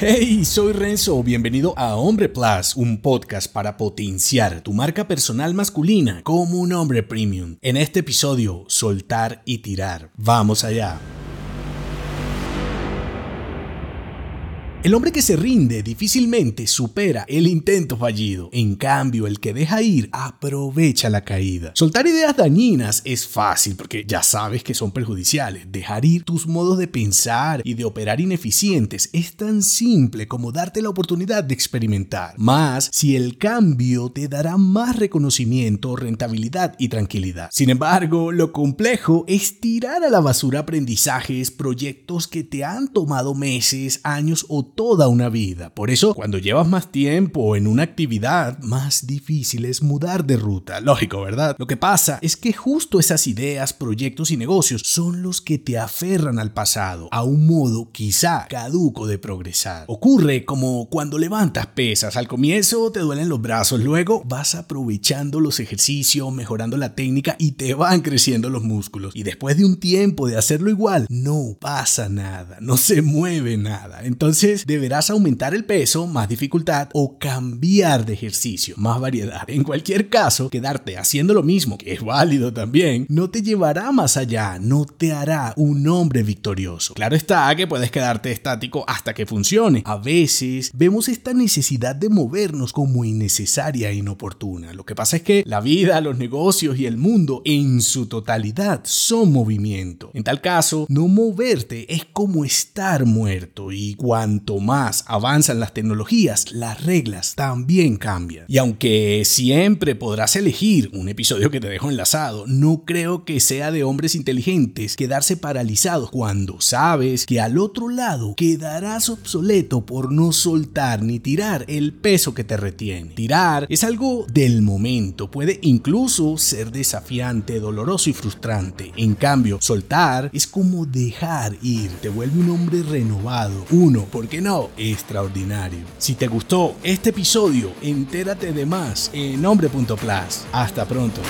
Hey, soy Renzo, bienvenido a Hombre Plus, un podcast para potenciar tu marca personal masculina como un hombre premium. En este episodio, soltar y tirar. Vamos allá. El hombre que se rinde difícilmente supera el intento fallido. En cambio, el que deja ir aprovecha la caída. Soltar ideas dañinas es fácil porque ya sabes que son perjudiciales. Dejar ir tus modos de pensar y de operar ineficientes es tan simple como darte la oportunidad de experimentar. Más si el cambio te dará más reconocimiento, rentabilidad y tranquilidad. Sin embargo, lo complejo es tirar a la basura aprendizajes, proyectos que te han tomado meses, años o toda una vida. Por eso, cuando llevas más tiempo en una actividad, más difícil es mudar de ruta. Lógico, ¿verdad? Lo que pasa es que justo esas ideas, proyectos y negocios son los que te aferran al pasado, a un modo quizá caduco de progresar. Ocurre como cuando levantas pesas. Al comienzo te duelen los brazos, luego vas aprovechando los ejercicios, mejorando la técnica y te van creciendo los músculos. Y después de un tiempo de hacerlo igual, no pasa nada, no se mueve nada. Entonces, deberás aumentar el peso, más dificultad o cambiar de ejercicio, más variedad. En cualquier caso, quedarte haciendo lo mismo, que es válido también, no te llevará más allá, no te hará un hombre victorioso. Claro está que puedes quedarte estático hasta que funcione. A veces vemos esta necesidad de movernos como innecesaria e inoportuna. Lo que pasa es que la vida, los negocios y el mundo en su totalidad son movimiento. En tal caso, no moverte es como estar muerto y cuanto más avanzan las tecnologías, las reglas también cambian. Y aunque siempre podrás elegir un episodio que te dejo enlazado, no creo que sea de hombres inteligentes quedarse paralizados cuando sabes que al otro lado quedarás obsoleto por no soltar ni tirar el peso que te retiene. Tirar es algo del momento, puede incluso ser desafiante, doloroso y frustrante. En cambio, soltar es como dejar ir, te vuelve un hombre renovado. Uno, porque Extraordinario. Si te gustó este episodio, entérate de más en nombre.plus. Hasta pronto.